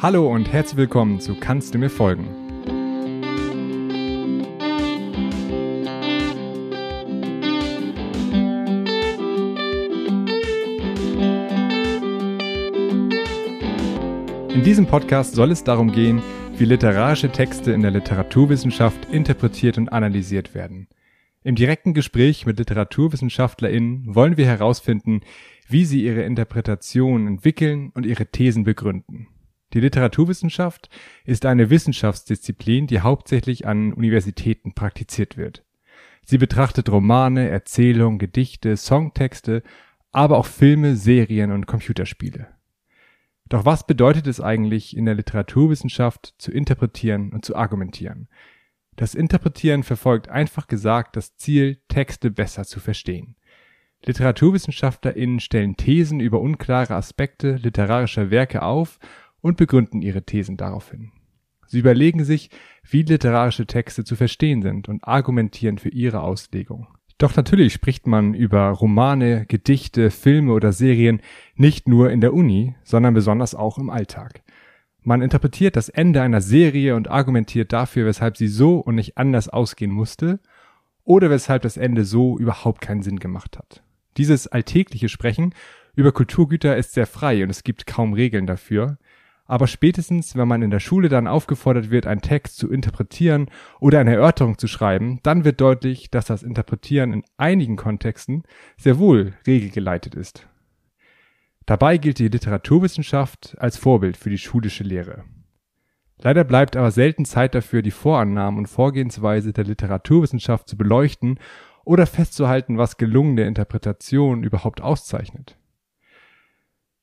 Hallo und herzlich willkommen zu Kannst du mir folgen? In diesem Podcast soll es darum gehen, wie literarische Texte in der Literaturwissenschaft interpretiert und analysiert werden. Im direkten Gespräch mit LiteraturwissenschaftlerInnen wollen wir herausfinden, wie sie ihre Interpretation entwickeln und ihre Thesen begründen. Die Literaturwissenschaft ist eine Wissenschaftsdisziplin, die hauptsächlich an Universitäten praktiziert wird. Sie betrachtet Romane, Erzählungen, Gedichte, Songtexte, aber auch Filme, Serien und Computerspiele. Doch was bedeutet es eigentlich in der Literaturwissenschaft zu interpretieren und zu argumentieren? Das Interpretieren verfolgt einfach gesagt das Ziel, Texte besser zu verstehen. LiteraturwissenschaftlerInnen stellen Thesen über unklare Aspekte literarischer Werke auf und begründen ihre Thesen daraufhin. Sie überlegen sich, wie literarische Texte zu verstehen sind und argumentieren für ihre Auslegung. Doch natürlich spricht man über Romane, Gedichte, Filme oder Serien nicht nur in der Uni, sondern besonders auch im Alltag. Man interpretiert das Ende einer Serie und argumentiert dafür, weshalb sie so und nicht anders ausgehen musste oder weshalb das Ende so überhaupt keinen Sinn gemacht hat. Dieses alltägliche Sprechen über Kulturgüter ist sehr frei und es gibt kaum Regeln dafür, aber spätestens, wenn man in der Schule dann aufgefordert wird, einen Text zu interpretieren oder eine Erörterung zu schreiben, dann wird deutlich, dass das Interpretieren in einigen Kontexten sehr wohl regelgeleitet ist. Dabei gilt die Literaturwissenschaft als Vorbild für die schulische Lehre. Leider bleibt aber selten Zeit dafür, die Vorannahmen und Vorgehensweise der Literaturwissenschaft zu beleuchten oder festzuhalten, was gelungene Interpretation überhaupt auszeichnet.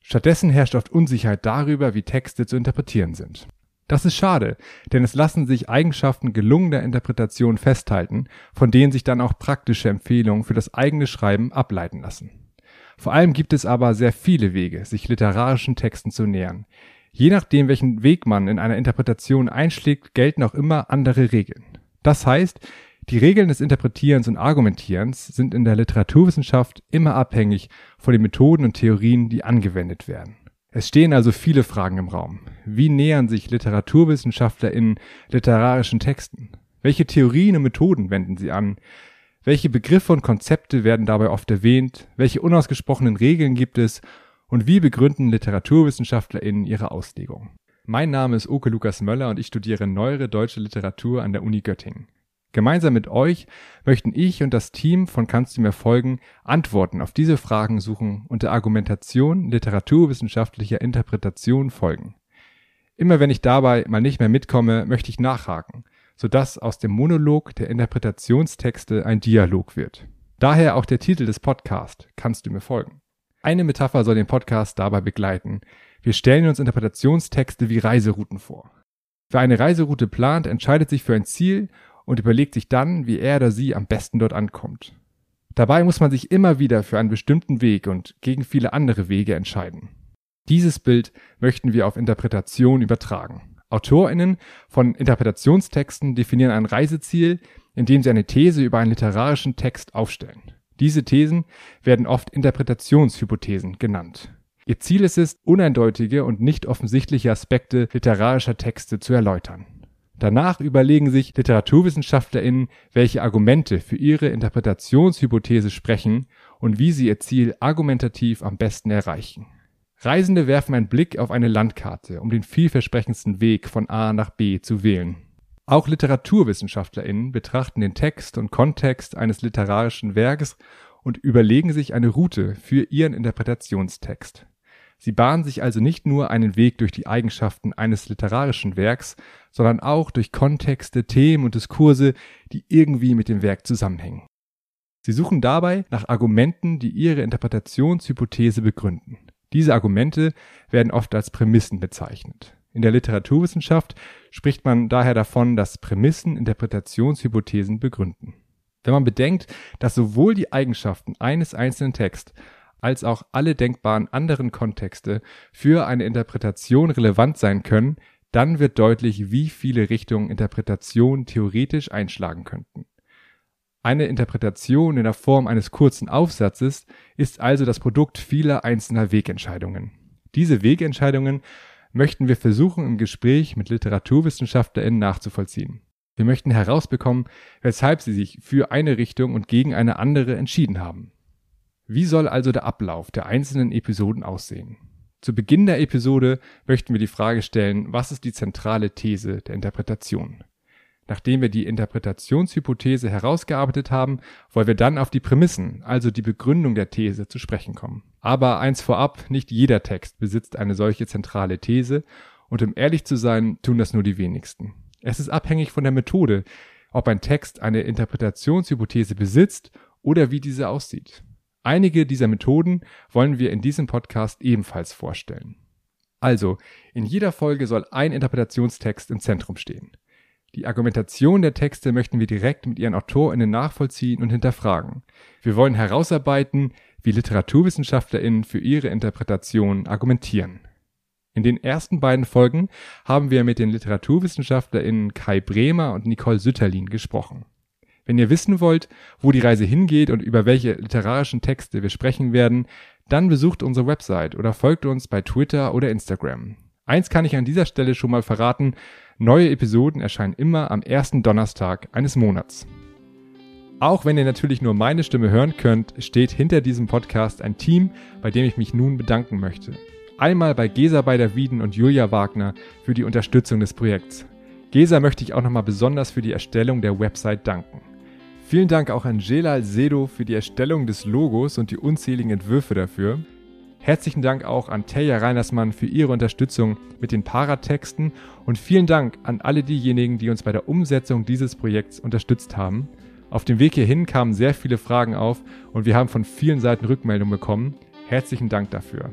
Stattdessen herrscht oft Unsicherheit darüber, wie Texte zu interpretieren sind. Das ist schade, denn es lassen sich Eigenschaften gelungener Interpretation festhalten, von denen sich dann auch praktische Empfehlungen für das eigene Schreiben ableiten lassen. Vor allem gibt es aber sehr viele Wege, sich literarischen Texten zu nähern. Je nachdem, welchen Weg man in einer Interpretation einschlägt, gelten auch immer andere Regeln. Das heißt, die Regeln des Interpretierens und Argumentierens sind in der Literaturwissenschaft immer abhängig von den Methoden und Theorien, die angewendet werden. Es stehen also viele Fragen im Raum. Wie nähern sich LiteraturwissenschaftlerInnen literarischen Texten? Welche Theorien und Methoden wenden sie an? Welche Begriffe und Konzepte werden dabei oft erwähnt? Welche unausgesprochenen Regeln gibt es? Und wie begründen LiteraturwissenschaftlerInnen ihre Auslegung? Mein Name ist Oke Lukas Möller und ich studiere neuere deutsche Literatur an der Uni Göttingen. Gemeinsam mit euch möchten ich und das Team von Kannst du mir folgen Antworten auf diese Fragen suchen und der Argumentation literaturwissenschaftlicher Interpretation folgen. Immer wenn ich dabei mal nicht mehr mitkomme, möchte ich nachhaken, sodass aus dem Monolog der Interpretationstexte ein Dialog wird. Daher auch der Titel des Podcasts Kannst du mir folgen. Eine Metapher soll den Podcast dabei begleiten. Wir stellen uns Interpretationstexte wie Reiserouten vor. Wer eine Reiseroute plant, entscheidet sich für ein Ziel und überlegt sich dann, wie er oder sie am besten dort ankommt. Dabei muss man sich immer wieder für einen bestimmten Weg und gegen viele andere Wege entscheiden. Dieses Bild möchten wir auf Interpretation übertragen. AutorInnen von Interpretationstexten definieren ein Reiseziel, indem sie eine These über einen literarischen Text aufstellen. Diese Thesen werden oft Interpretationshypothesen genannt. Ihr Ziel ist es, uneindeutige und nicht offensichtliche Aspekte literarischer Texte zu erläutern. Danach überlegen sich LiteraturwissenschaftlerInnen, welche Argumente für ihre Interpretationshypothese sprechen und wie sie ihr Ziel argumentativ am besten erreichen. Reisende werfen einen Blick auf eine Landkarte, um den vielversprechendsten Weg von A nach B zu wählen. Auch LiteraturwissenschaftlerInnen betrachten den Text und Kontext eines literarischen Werkes und überlegen sich eine Route für ihren Interpretationstext. Sie bahnen sich also nicht nur einen Weg durch die Eigenschaften eines literarischen Werks, sondern auch durch Kontexte, Themen und Diskurse, die irgendwie mit dem Werk zusammenhängen. Sie suchen dabei nach Argumenten, die ihre Interpretationshypothese begründen. Diese Argumente werden oft als Prämissen bezeichnet. In der Literaturwissenschaft spricht man daher davon, dass Prämissen Interpretationshypothesen begründen. Wenn man bedenkt, dass sowohl die Eigenschaften eines einzelnen Texts als auch alle denkbaren anderen Kontexte für eine Interpretation relevant sein können, dann wird deutlich, wie viele Richtungen Interpretation theoretisch einschlagen könnten. Eine Interpretation in der Form eines kurzen Aufsatzes ist also das Produkt vieler einzelner Wegentscheidungen. Diese Wegentscheidungen möchten wir versuchen, im Gespräch mit LiteraturwissenschaftlerInnen nachzuvollziehen. Wir möchten herausbekommen, weshalb sie sich für eine Richtung und gegen eine andere entschieden haben. Wie soll also der Ablauf der einzelnen Episoden aussehen? Zu Beginn der Episode möchten wir die Frage stellen, was ist die zentrale These der Interpretation? Nachdem wir die Interpretationshypothese herausgearbeitet haben, wollen wir dann auf die Prämissen, also die Begründung der These, zu sprechen kommen. Aber eins vorab, nicht jeder Text besitzt eine solche zentrale These und um ehrlich zu sein, tun das nur die wenigsten. Es ist abhängig von der Methode, ob ein Text eine Interpretationshypothese besitzt oder wie diese aussieht. Einige dieser Methoden wollen wir in diesem Podcast ebenfalls vorstellen. Also, in jeder Folge soll ein Interpretationstext im Zentrum stehen. Die Argumentation der Texte möchten wir direkt mit ihren AutorInnen nachvollziehen und hinterfragen. Wir wollen herausarbeiten, wie LiteraturwissenschaftlerInnen für ihre Interpretation argumentieren. In den ersten beiden Folgen haben wir mit den LiteraturwissenschaftlerInnen Kai Bremer und Nicole Sütterlin gesprochen. Wenn ihr wissen wollt, wo die Reise hingeht und über welche literarischen Texte wir sprechen werden, dann besucht unsere Website oder folgt uns bei Twitter oder Instagram. Eins kann ich an dieser Stelle schon mal verraten, neue Episoden erscheinen immer am ersten Donnerstag eines Monats. Auch wenn ihr natürlich nur meine Stimme hören könnt, steht hinter diesem Podcast ein Team, bei dem ich mich nun bedanken möchte. Einmal bei Gesa Beider-Wieden und Julia Wagner für die Unterstützung des Projekts. Gesa möchte ich auch nochmal besonders für die Erstellung der Website danken. Vielen Dank auch an Jelal Sedo für die Erstellung des Logos und die unzähligen Entwürfe dafür. Herzlichen Dank auch an Teja Reinersmann für ihre Unterstützung mit den Paratexten und vielen Dank an alle diejenigen, die uns bei der Umsetzung dieses Projekts unterstützt haben. Auf dem Weg hierhin kamen sehr viele Fragen auf und wir haben von vielen Seiten Rückmeldungen bekommen. Herzlichen Dank dafür.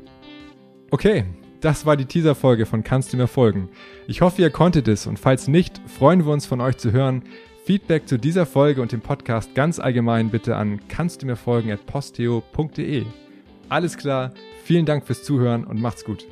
Okay, das war die Teaser-Folge von Kannst du mir folgen? Ich hoffe, ihr konntet es und falls nicht, freuen wir uns von euch zu hören. Feedback zu dieser Folge und dem Podcast ganz allgemein bitte an kannst du mir folgen at posteo.de. Alles klar, vielen Dank fürs Zuhören und macht's gut.